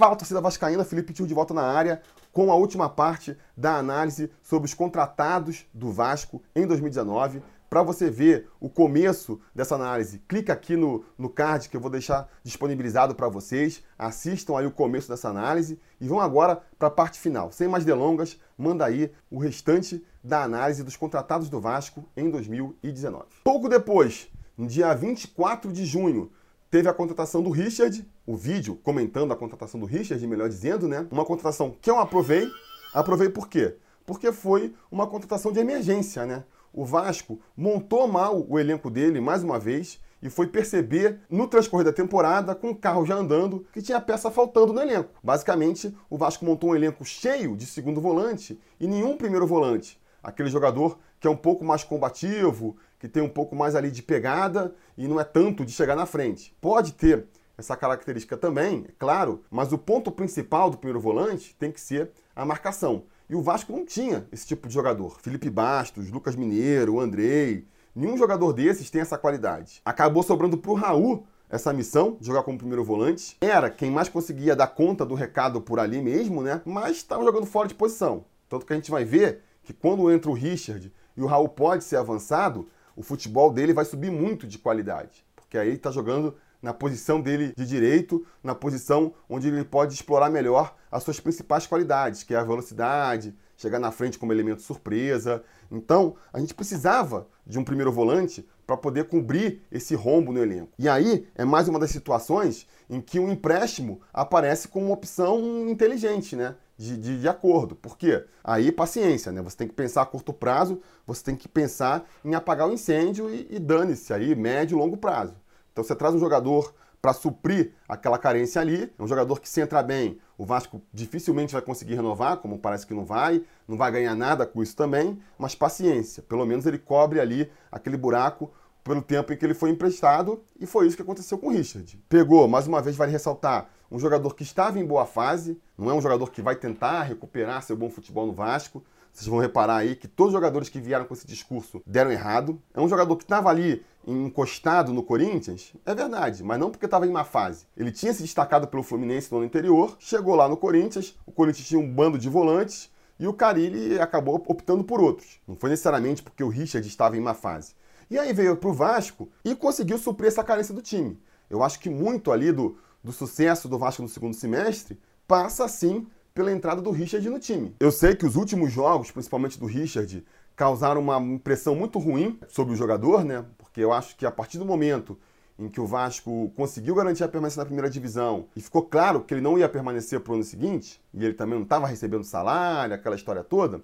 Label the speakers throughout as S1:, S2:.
S1: Fala, torcida vascaína, Felipe Tio de volta na área com a última parte da análise sobre os contratados do Vasco em 2019. Para você ver o começo dessa análise, clica aqui no, no card que eu vou deixar disponibilizado para vocês. Assistam aí o começo dessa análise e vão agora para a parte final. Sem mais delongas, manda aí o restante da análise dos contratados do Vasco em 2019. Pouco depois, no dia 24 de junho, teve a contratação do Richard, o vídeo comentando a contratação do Richard, melhor dizendo, né? Uma contratação que eu aprovei. Aprovei por quê? Porque foi uma contratação de emergência, né? o Vasco montou mal o elenco dele mais uma vez e foi perceber no transcorrer da temporada, com o carro já andando, que tinha peça faltando no elenco. Basicamente, o Vasco montou um elenco cheio de segundo volante e nenhum primeiro volante. Aquele jogador que é um pouco mais combativo, que tem um pouco mais ali de pegada e não é tanto de chegar na frente. Pode ter essa característica também, é claro, mas o ponto principal do primeiro volante tem que ser a marcação. E o Vasco não tinha esse tipo de jogador. Felipe Bastos, Lucas Mineiro, Andrei. Nenhum jogador desses tem essa qualidade. Acabou sobrando para o Raul essa missão jogar como primeiro volante. Era quem mais conseguia dar conta do recado por ali mesmo, né? Mas estava jogando fora de posição. Tanto que a gente vai ver que quando entra o Richard e o Raul pode ser avançado, o futebol dele vai subir muito de qualidade. Porque aí ele está jogando na posição dele de direito, na posição onde ele pode explorar melhor as suas principais qualidades, que é a velocidade, chegar na frente como elemento surpresa. Então, a gente precisava de um primeiro volante para poder cobrir esse rombo no elenco. E aí é mais uma das situações em que o empréstimo aparece como uma opção inteligente, né? De, de, de, acordo. Por quê? Aí, paciência, né? Você tem que pensar a curto prazo, você tem que pensar em apagar o incêndio e, e dane-se aí, médio e longo prazo. Então você traz um jogador para suprir aquela carência ali, é um jogador que se entrar bem, o Vasco dificilmente vai conseguir renovar, como parece que não vai, não vai ganhar nada com isso também, mas paciência, pelo menos ele cobre ali aquele buraco pelo tempo em que ele foi emprestado, e foi isso que aconteceu com o Richard. Pegou, mais uma vez, vale ressaltar, um jogador que estava em boa fase, não é um jogador que vai tentar recuperar seu bom futebol no Vasco, vocês vão reparar aí que todos os jogadores que vieram com esse discurso deram errado. É um jogador que estava ali encostado no Corinthians, é verdade, mas não porque estava em má fase. Ele tinha se destacado pelo Fluminense no ano anterior, chegou lá no Corinthians, o Corinthians tinha um bando de volantes e o Carilli acabou optando por outros. Não foi necessariamente porque o Richard estava em má fase. E aí veio para o Vasco e conseguiu suprir essa carência do time. Eu acho que muito ali do, do sucesso do Vasco no segundo semestre passa sim pela entrada do Richard no time. Eu sei que os últimos jogos, principalmente do Richard, causaram uma impressão muito ruim sobre o jogador, né? Porque eu acho que a partir do momento em que o Vasco conseguiu garantir a permanência na primeira divisão e ficou claro que ele não ia permanecer para o ano seguinte, e ele também não estava recebendo salário, aquela história toda,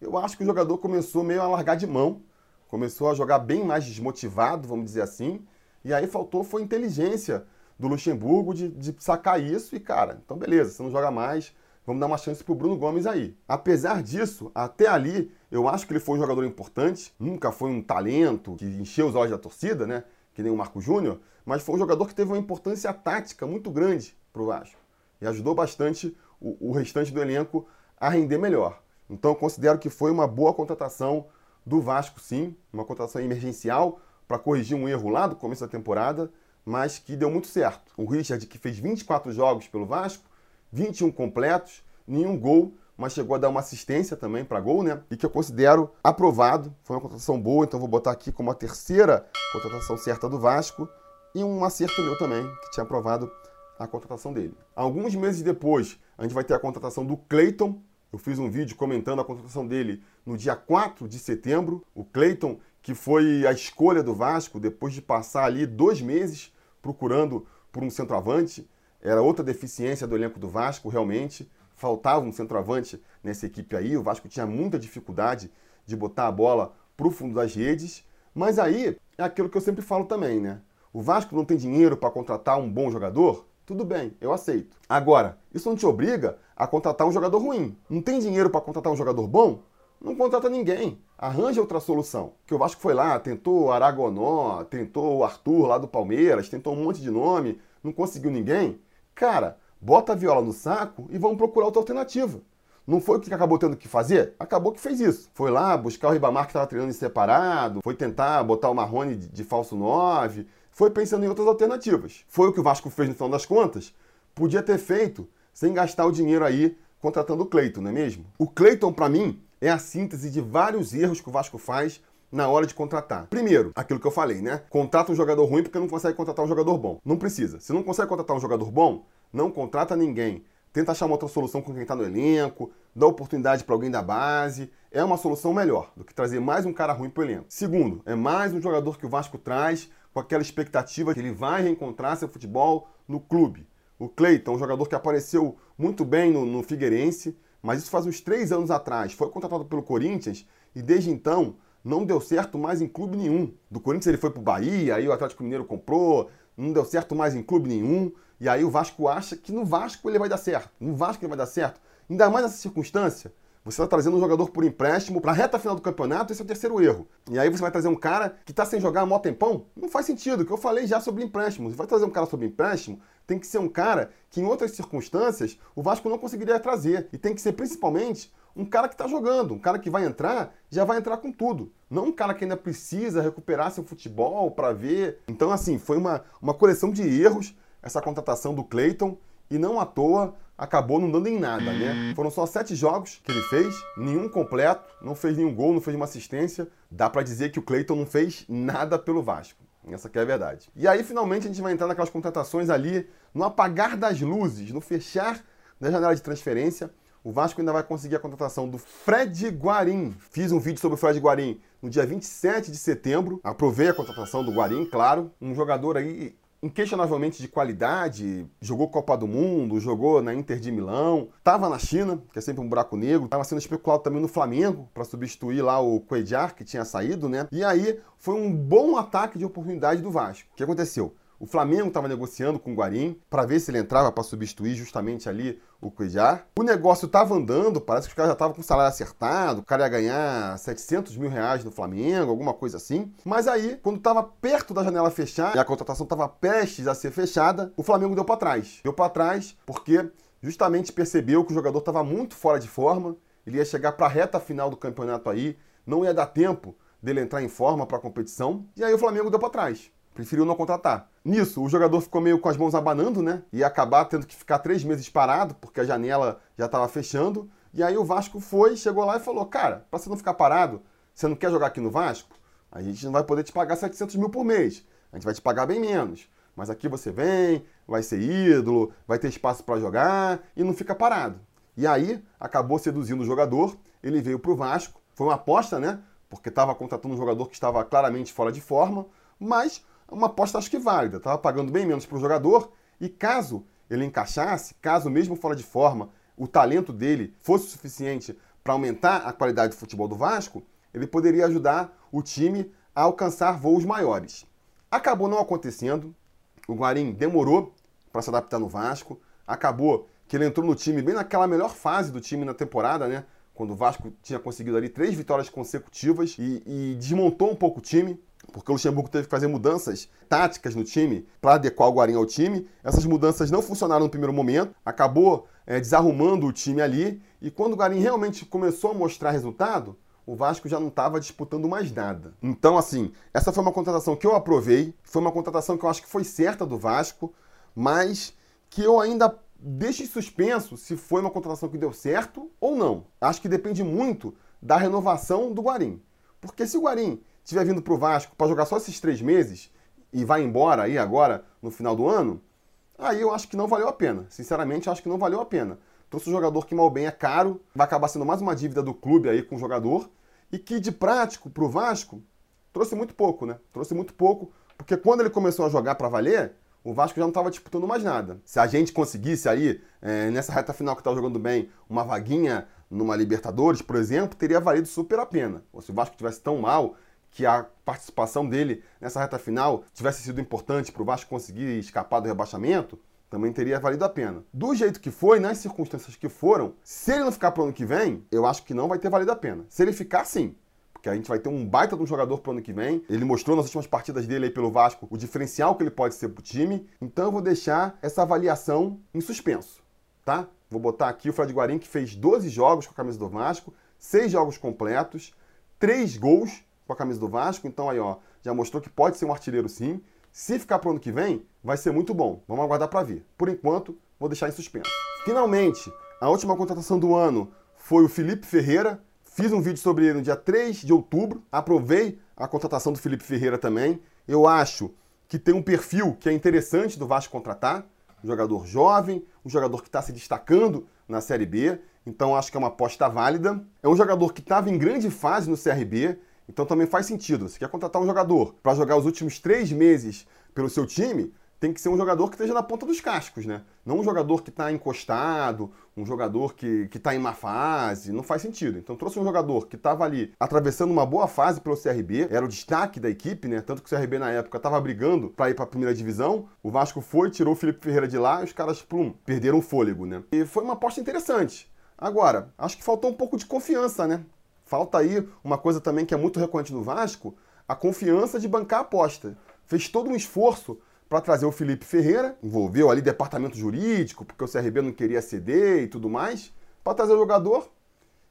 S1: eu acho que o jogador começou meio a largar de mão, começou a jogar bem mais desmotivado, vamos dizer assim, e aí faltou foi inteligência do Luxemburgo de, de sacar isso e, cara, então beleza, você não joga mais, Vamos dar uma chance pro Bruno Gomes aí. Apesar disso, até ali, eu acho que ele foi um jogador importante. Nunca foi um talento que encheu os olhos da torcida, né? Que nem o Marco Júnior. Mas foi um jogador que teve uma importância tática muito grande pro Vasco. E ajudou bastante o, o restante do elenco a render melhor. Então eu considero que foi uma boa contratação do Vasco, sim. Uma contratação emergencial para corrigir um erro lá do começo da temporada, mas que deu muito certo. O Richard, que fez 24 jogos pelo Vasco, 21 completos, nenhum gol, mas chegou a dar uma assistência também para gol, né? E que eu considero aprovado. Foi uma contratação boa, então vou botar aqui como a terceira contratação certa do Vasco e um acerto meu também, que tinha aprovado a contratação dele. Alguns meses depois, a gente vai ter a contratação do Cleiton. Eu fiz um vídeo comentando a contratação dele no dia 4 de setembro. O Cleiton, que foi a escolha do Vasco depois de passar ali dois meses procurando por um centroavante. Era outra deficiência do elenco do Vasco, realmente. Faltava um centroavante nessa equipe aí. O Vasco tinha muita dificuldade de botar a bola para o fundo das redes. Mas aí é aquilo que eu sempre falo também, né? O Vasco não tem dinheiro para contratar um bom jogador? Tudo bem, eu aceito. Agora, isso não te obriga a contratar um jogador ruim. Não tem dinheiro para contratar um jogador bom? Não contrata ninguém. Arranja outra solução. Que o Vasco foi lá, tentou Aragonó, tentou o Arthur lá do Palmeiras, tentou um monte de nome, não conseguiu ninguém. Cara, bota a viola no saco e vamos procurar outra alternativa. Não foi o que acabou tendo que fazer? Acabou que fez isso. Foi lá buscar o Ribamar que estava treinando em separado, foi tentar botar o Marrone de, de falso 9, foi pensando em outras alternativas. Foi o que o Vasco fez no final das contas? Podia ter feito sem gastar o dinheiro aí contratando o Cleiton, não é mesmo? O Cleiton, para mim, é a síntese de vários erros que o Vasco faz na hora de contratar. Primeiro, aquilo que eu falei, né? Contrata um jogador ruim porque não consegue contratar um jogador bom. Não precisa. Se não consegue contratar um jogador bom, não contrata ninguém. Tenta achar uma outra solução com quem está no elenco, dá oportunidade para alguém da base. É uma solução melhor do que trazer mais um cara ruim para o elenco. Segundo, é mais um jogador que o Vasco traz com aquela expectativa que ele vai reencontrar seu futebol no clube. O Cleiton, um jogador que apareceu muito bem no, no Figueirense, mas isso faz uns três anos atrás. Foi contratado pelo Corinthians e desde então não deu certo mais em clube nenhum. Do Corinthians ele foi pro Bahia, aí o Atlético Mineiro comprou, não deu certo mais em clube nenhum. E aí o Vasco acha que no Vasco ele vai dar certo. No Vasco ele vai dar certo. Ainda mais nessa circunstância, você está trazendo um jogador por empréstimo para a reta final do campeonato, esse é o terceiro erro. E aí você vai trazer um cara que está sem jogar há mó tempão? Não faz sentido, que eu falei já sobre empréstimo. Você vai trazer um cara sobre empréstimo, tem que ser um cara que em outras circunstâncias o Vasco não conseguiria trazer. E tem que ser principalmente um cara que está jogando, um cara que vai entrar, já vai entrar com tudo. Não um cara que ainda precisa recuperar seu futebol para ver. Então, assim, foi uma, uma coleção de erros essa contratação do Cleiton e não à toa acabou não dando em nada, né? Uhum. Foram só sete jogos que ele fez, nenhum completo, não fez nenhum gol, não fez uma assistência. Dá para dizer que o Cleiton não fez nada pelo Vasco. Essa que é a verdade. E aí, finalmente, a gente vai entrar naquelas contratações ali, no apagar das luzes, no fechar da janela de transferência. O Vasco ainda vai conseguir a contratação do Fred Guarim. Fiz um vídeo sobre o Fred Guarim no dia 27 de setembro. Aprovei a contratação do Guarim, claro. Um jogador aí inquestionavelmente de qualidade, jogou Copa do Mundo, jogou na Inter de Milão, estava na China, que é sempre um buraco negro, estava sendo especulado também no Flamengo para substituir lá o Cuellar, que tinha saído, né? E aí foi um bom ataque de oportunidade do Vasco. O que aconteceu? O Flamengo estava negociando com o Guarim para ver se ele entrava para substituir justamente ali o Cuijar. O negócio estava andando, parece que os caras já estavam com o salário acertado, o cara ia ganhar 700 mil reais no Flamengo, alguma coisa assim. Mas aí, quando estava perto da janela fechar e a contratação estava prestes a ser fechada, o Flamengo deu para trás. Deu para trás porque justamente percebeu que o jogador estava muito fora de forma, ele ia chegar para a reta final do campeonato aí, não ia dar tempo dele entrar em forma para a competição, e aí o Flamengo deu para trás preferiu não contratar. Nisso, o jogador ficou meio com as mãos abanando, né? E acabar tendo que ficar três meses parado, porque a janela já estava fechando. E aí o Vasco foi, chegou lá e falou: Cara, para você não ficar parado, você não quer jogar aqui no Vasco? A gente não vai poder te pagar 700 mil por mês. A gente vai te pagar bem menos. Mas aqui você vem, vai ser ídolo, vai ter espaço para jogar e não fica parado. E aí acabou seduzindo o jogador, ele veio para o Vasco. Foi uma aposta, né? Porque estava contratando um jogador que estava claramente fora de forma, mas uma aposta acho que válida. Estava pagando bem menos para o jogador e caso ele encaixasse, caso mesmo fora de forma, o talento dele fosse suficiente para aumentar a qualidade do futebol do Vasco, ele poderia ajudar o time a alcançar voos maiores. Acabou não acontecendo, o Guarim demorou para se adaptar no Vasco, acabou que ele entrou no time bem naquela melhor fase do time na temporada, né? Quando o Vasco tinha conseguido ali três vitórias consecutivas e, e desmontou um pouco o time porque o Luxemburgo teve que fazer mudanças táticas no time para adequar o Guarim ao time. Essas mudanças não funcionaram no primeiro momento, acabou é, desarrumando o time ali. E quando o Guarim realmente começou a mostrar resultado, o Vasco já não estava disputando mais nada. Então, assim, essa foi uma contratação que eu aprovei, foi uma contratação que eu acho que foi certa do Vasco, mas que eu ainda deixo em suspenso se foi uma contratação que deu certo ou não. Acho que depende muito da renovação do Guarim. Porque se o Guarim tiver vindo para o Vasco para jogar só esses três meses e vai embora aí agora no final do ano, aí eu acho que não valeu a pena. Sinceramente, acho que não valeu a pena. Trouxe um jogador que mal bem é caro, vai acabar sendo mais uma dívida do clube aí com o jogador e que de prático para o Vasco trouxe muito pouco, né? Trouxe muito pouco, porque quando ele começou a jogar para valer, o Vasco já não estava disputando mais nada. Se a gente conseguisse aí, é, nessa reta final que estava jogando bem, uma vaguinha numa Libertadores, por exemplo, teria valido super a pena. Ou se o Vasco tivesse tão mal que a participação dele nessa reta final tivesse sido importante para o Vasco conseguir escapar do rebaixamento, também teria valido a pena. Do jeito que foi, nas circunstâncias que foram, se ele não ficar para o ano que vem, eu acho que não vai ter valido a pena. Se ele ficar, sim. Porque a gente vai ter um baita de um jogador para o ano que vem. Ele mostrou nas últimas partidas dele aí pelo Vasco o diferencial que ele pode ser para o time. Então eu vou deixar essa avaliação em suspenso, tá? Vou botar aqui o Fred Guarim, que fez 12 jogos com a camisa do Vasco, 6 jogos completos, 3 gols com a camisa do Vasco, então aí ó, já mostrou que pode ser um artilheiro sim. Se ficar pro ano que vem, vai ser muito bom. Vamos aguardar para ver. Por enquanto, vou deixar em suspenso. Finalmente, a última contratação do ano foi o Felipe Ferreira. Fiz um vídeo sobre ele no dia 3 de outubro. Aprovei a contratação do Felipe Ferreira também. Eu acho que tem um perfil que é interessante do Vasco contratar. Um jogador jovem, um jogador que está se destacando na Série B. Então acho que é uma aposta válida. É um jogador que estava em grande fase no CRB. Então também faz sentido. Você quer contratar um jogador para jogar os últimos três meses pelo seu time, tem que ser um jogador que esteja na ponta dos cascos, né? Não um jogador que está encostado, um jogador que está em má fase, não faz sentido. Então trouxe um jogador que estava ali atravessando uma boa fase pelo CRB, era o destaque da equipe, né? Tanto que o CRB na época estava brigando para ir para a primeira divisão. O Vasco foi, tirou o Felipe Ferreira de lá e os caras, plum, perderam o fôlego, né? E foi uma aposta interessante. Agora, acho que faltou um pouco de confiança, né? Falta aí uma coisa também que é muito recorrente no Vasco, a confiança de bancar a aposta. Fez todo um esforço para trazer o Felipe Ferreira, envolveu ali departamento jurídico, porque o CRB não queria ceder e tudo mais, para trazer o jogador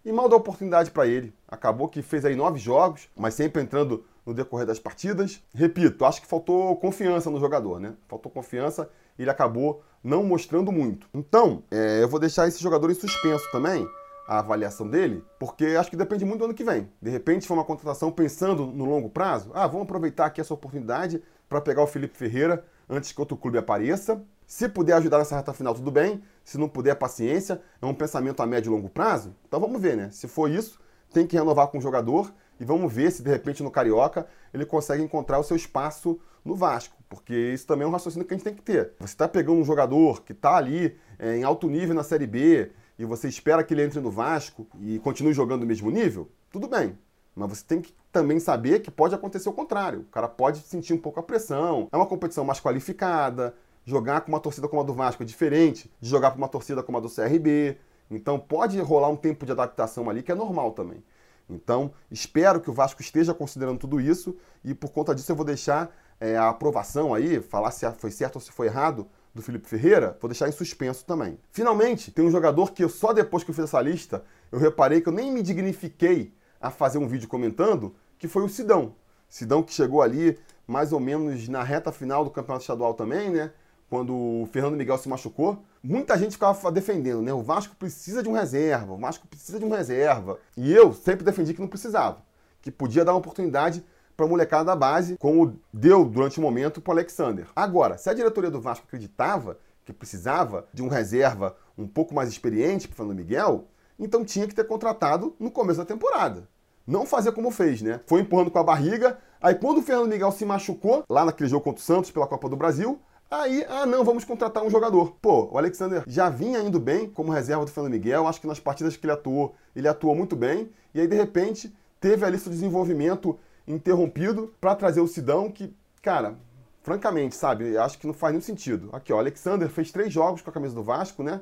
S1: e mal deu oportunidade para ele. Acabou que fez aí nove jogos, mas sempre entrando no decorrer das partidas. Repito, acho que faltou confiança no jogador, né? Faltou confiança e ele acabou não mostrando muito. Então, é, eu vou deixar esse jogador em suspenso também, a avaliação dele, porque acho que depende muito do ano que vem. De repente, foi uma contratação pensando no longo prazo. Ah, vamos aproveitar aqui essa oportunidade para pegar o Felipe Ferreira antes que outro clube apareça. Se puder ajudar nessa reta final, tudo bem. Se não puder, paciência. É um pensamento a médio e longo prazo. Então vamos ver, né? Se for isso, tem que renovar com o jogador e vamos ver se de repente no Carioca ele consegue encontrar o seu espaço no Vasco, porque isso também é um raciocínio que a gente tem que ter. Você está pegando um jogador que está ali é, em alto nível na Série B e você espera que ele entre no Vasco e continue jogando no mesmo nível, tudo bem. Mas você tem que também saber que pode acontecer o contrário. O cara pode sentir um pouco a pressão. É uma competição mais qualificada. Jogar com uma torcida como a do Vasco é diferente de jogar para uma torcida como a do CRB. Então pode rolar um tempo de adaptação ali que é normal também. Então espero que o Vasco esteja considerando tudo isso e por conta disso eu vou deixar é, a aprovação aí, falar se foi certo ou se foi errado do Felipe Ferreira, vou deixar em suspenso também. Finalmente, tem um jogador que eu só depois que eu fiz essa lista, eu reparei que eu nem me dignifiquei a fazer um vídeo comentando, que foi o Sidão. Sidão que chegou ali mais ou menos na reta final do campeonato estadual também, né? Quando o Fernando Miguel se machucou. Muita gente ficava defendendo, né? O Vasco precisa de um reserva, o Vasco precisa de um reserva. E eu sempre defendi que não precisava, que podia dar uma oportunidade para a molecada da base, como deu durante o momento para o Alexander. Agora, se a diretoria do Vasco acreditava que precisava de um reserva um pouco mais experiente para o Fernando Miguel, então tinha que ter contratado no começo da temporada. Não fazer como fez, né? Foi empurrando com a barriga. Aí quando o Fernando Miguel se machucou, lá naquele jogo contra o Santos pela Copa do Brasil, Aí, ah não, vamos contratar um jogador. Pô, o Alexander já vinha indo bem como reserva do Fernando Miguel. Acho que nas partidas que ele atuou, ele atuou muito bem. E aí, de repente, teve ali seu desenvolvimento interrompido para trazer o Sidão, que, cara, francamente, sabe, acho que não faz nenhum sentido. Aqui, ó, Alexander fez três jogos com a camisa do Vasco, né?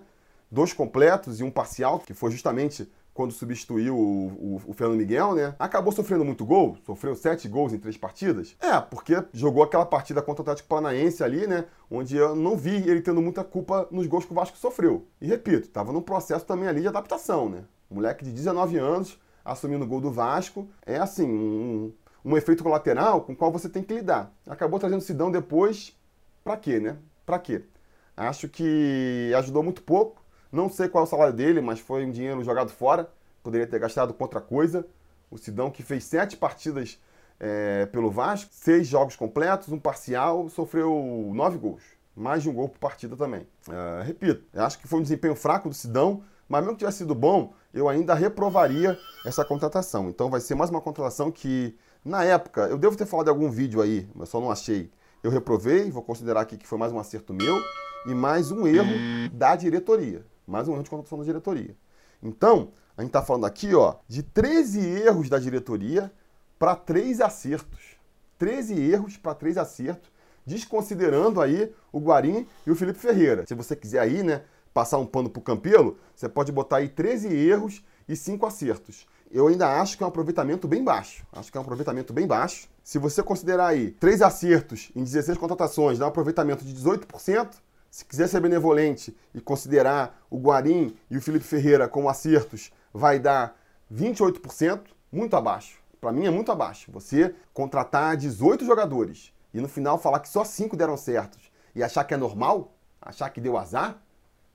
S1: dois completos e um parcial, que foi justamente quando substituiu o, o, o, Fernando Miguel, né? Acabou sofrendo muito gol, sofreu sete gols em três partidas. É, porque jogou aquela partida contra o Atlético Paranaense ali, né? Onde eu não vi ele tendo muita culpa nos gols que o Vasco sofreu. E repito, estava num processo também ali de adaptação, né? moleque de 19 anos assumindo o gol do Vasco. É assim, um, um efeito colateral com o qual você tem que lidar. Acabou trazendo Sidão depois, pra quê, né? Pra quê? Acho que ajudou muito pouco não sei qual é o salário dele, mas foi um dinheiro jogado fora. Poderia ter gastado com outra coisa. O Sidão, que fez sete partidas é, pelo Vasco, seis jogos completos, um parcial, sofreu nove gols. Mais de um gol por partida também. É, repito, acho que foi um desempenho fraco do Sidão, mas mesmo que tivesse sido bom, eu ainda reprovaria essa contratação. Então vai ser mais uma contratação que, na época, eu devo ter falado em algum vídeo aí, mas só não achei. Eu reprovei, vou considerar aqui que foi mais um acerto meu e mais um erro da diretoria. Mais um erro de contratação da diretoria. Então, a gente está falando aqui ó, de 13 erros da diretoria para 3 acertos. 13 erros para 3 acertos, desconsiderando aí o Guarim e o Felipe Ferreira. Se você quiser aí, né, passar um pano para o Campelo, você pode botar aí 13 erros e 5 acertos. Eu ainda acho que é um aproveitamento bem baixo. Acho que é um aproveitamento bem baixo. Se você considerar aí 3 acertos em 16 contratações, dá um aproveitamento de 18%, se quiser ser benevolente e considerar o Guarim e o Felipe Ferreira como acertos, vai dar 28%, muito abaixo. Para mim é muito abaixo. Você contratar 18 jogadores e no final falar que só 5 deram certos e achar que é normal, achar que deu azar,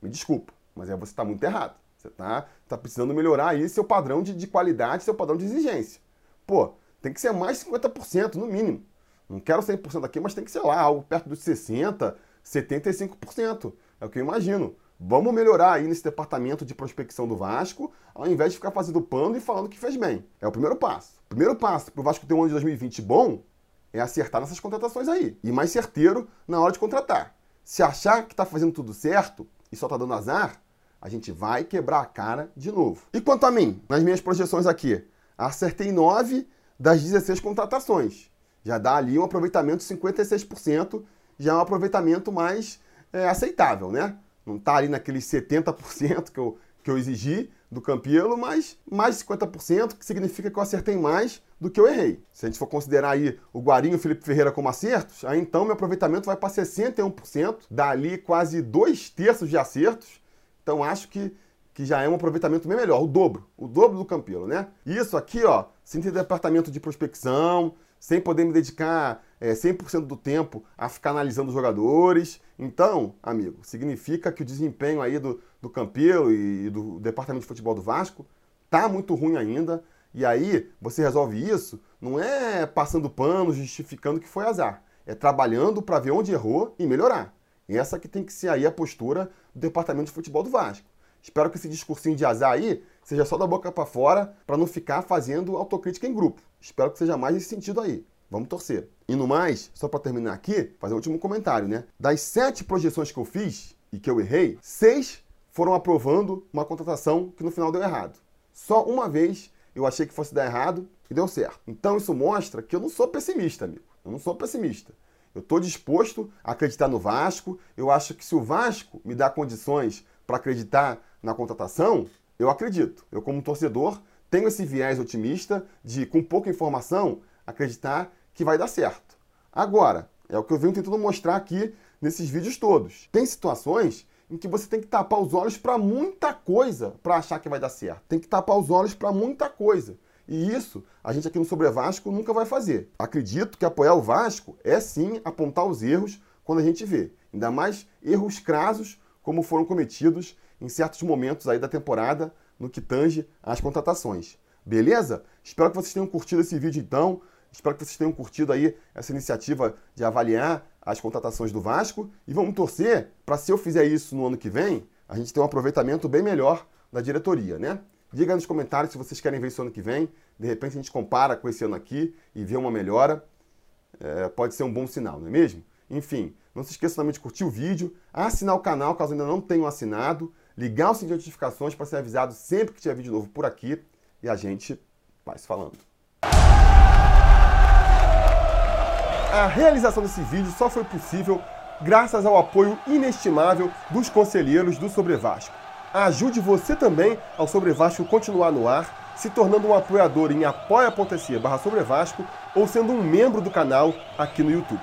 S1: me desculpa. Mas aí você está muito errado. Você está tá precisando melhorar aí seu padrão de, de qualidade, seu padrão de exigência. Pô, tem que ser mais 50% no mínimo. Não quero 100% aqui, mas tem que ser lá, algo perto dos 60%, 75%. É o que eu imagino. Vamos melhorar aí nesse departamento de prospecção do Vasco, ao invés de ficar fazendo pano e falando que fez bem. É o primeiro passo. O primeiro passo para o Vasco ter um ano de 2020 bom é acertar nessas contratações aí. E mais certeiro na hora de contratar. Se achar que está fazendo tudo certo e só está dando azar, a gente vai quebrar a cara de novo. E quanto a mim, nas minhas projeções aqui, acertei 9 das 16 contratações. Já dá ali um aproveitamento de 56%, já é um aproveitamento mais é, aceitável, né? Não está ali naqueles 70% que eu, que eu exigi do Campelo, mas mais de 50%, que significa que eu acertei mais do que eu errei. Se a gente for considerar aí o Guarinho e o Felipe Ferreira como acertos, aí então meu aproveitamento vai para 61%, dá ali quase dois terços de acertos. Então acho que, que já é um aproveitamento bem melhor, o dobro, o dobro do Campelo, né? Isso aqui, ó, sem ter departamento de prospecção, sem poder me dedicar é, 100% do tempo a ficar analisando os jogadores. Então, amigo, significa que o desempenho aí do, do Campelo e, e do departamento de futebol do Vasco tá muito ruim ainda. E aí você resolve isso, não é passando pano, justificando que foi azar. É trabalhando para ver onde errou e melhorar. Essa que tem que ser aí a postura do departamento de futebol do Vasco. Espero que esse discursinho de azar aí seja só da boca para fora, para não ficar fazendo autocrítica em grupo. Espero que seja mais nesse sentido aí. Vamos torcer. E no mais, só para terminar aqui, fazer um último comentário, né? Das sete projeções que eu fiz e que eu errei, seis foram aprovando uma contratação que no final deu errado. Só uma vez eu achei que fosse dar errado e deu certo. Então isso mostra que eu não sou pessimista, amigo. Eu não sou pessimista. Eu estou disposto a acreditar no Vasco. Eu acho que se o Vasco me dá condições para acreditar na contratação, eu acredito. Eu, como torcedor, tenho esse viés otimista de, com pouca informação, acreditar que vai dar certo. Agora, é o que eu venho tentando mostrar aqui nesses vídeos todos. Tem situações em que você tem que tapar os olhos para muita coisa para achar que vai dar certo. Tem que tapar os olhos para muita coisa. E isso a gente aqui no Sobre Vasco nunca vai fazer. Acredito que apoiar o Vasco é sim apontar os erros quando a gente vê. Ainda mais erros crasos como foram cometidos em certos momentos aí da temporada no que tange às contratações. Beleza? Espero que vocês tenham curtido esse vídeo então. Espero que vocês tenham curtido aí essa iniciativa de avaliar as contratações do Vasco e vamos torcer para se eu fizer isso no ano que vem, a gente ter um aproveitamento bem melhor da diretoria, né? Diga nos comentários se vocês querem ver isso ano que vem. De repente a gente compara com esse ano aqui e vê uma melhora. É, pode ser um bom sinal, não é mesmo? Enfim, não se esqueça também de curtir o vídeo, assinar o canal caso ainda não tenham assinado, ligar o sininho de notificações para ser avisado sempre que tiver vídeo novo por aqui e a gente vai se falando. A realização desse vídeo só foi possível graças ao apoio inestimável dos conselheiros do Sobre Vasco. Ajude você também ao Sobre Vasco continuar no ar, se tornando um apoiador em apoia.se barra Sobre Vasco ou sendo um membro do canal aqui no YouTube.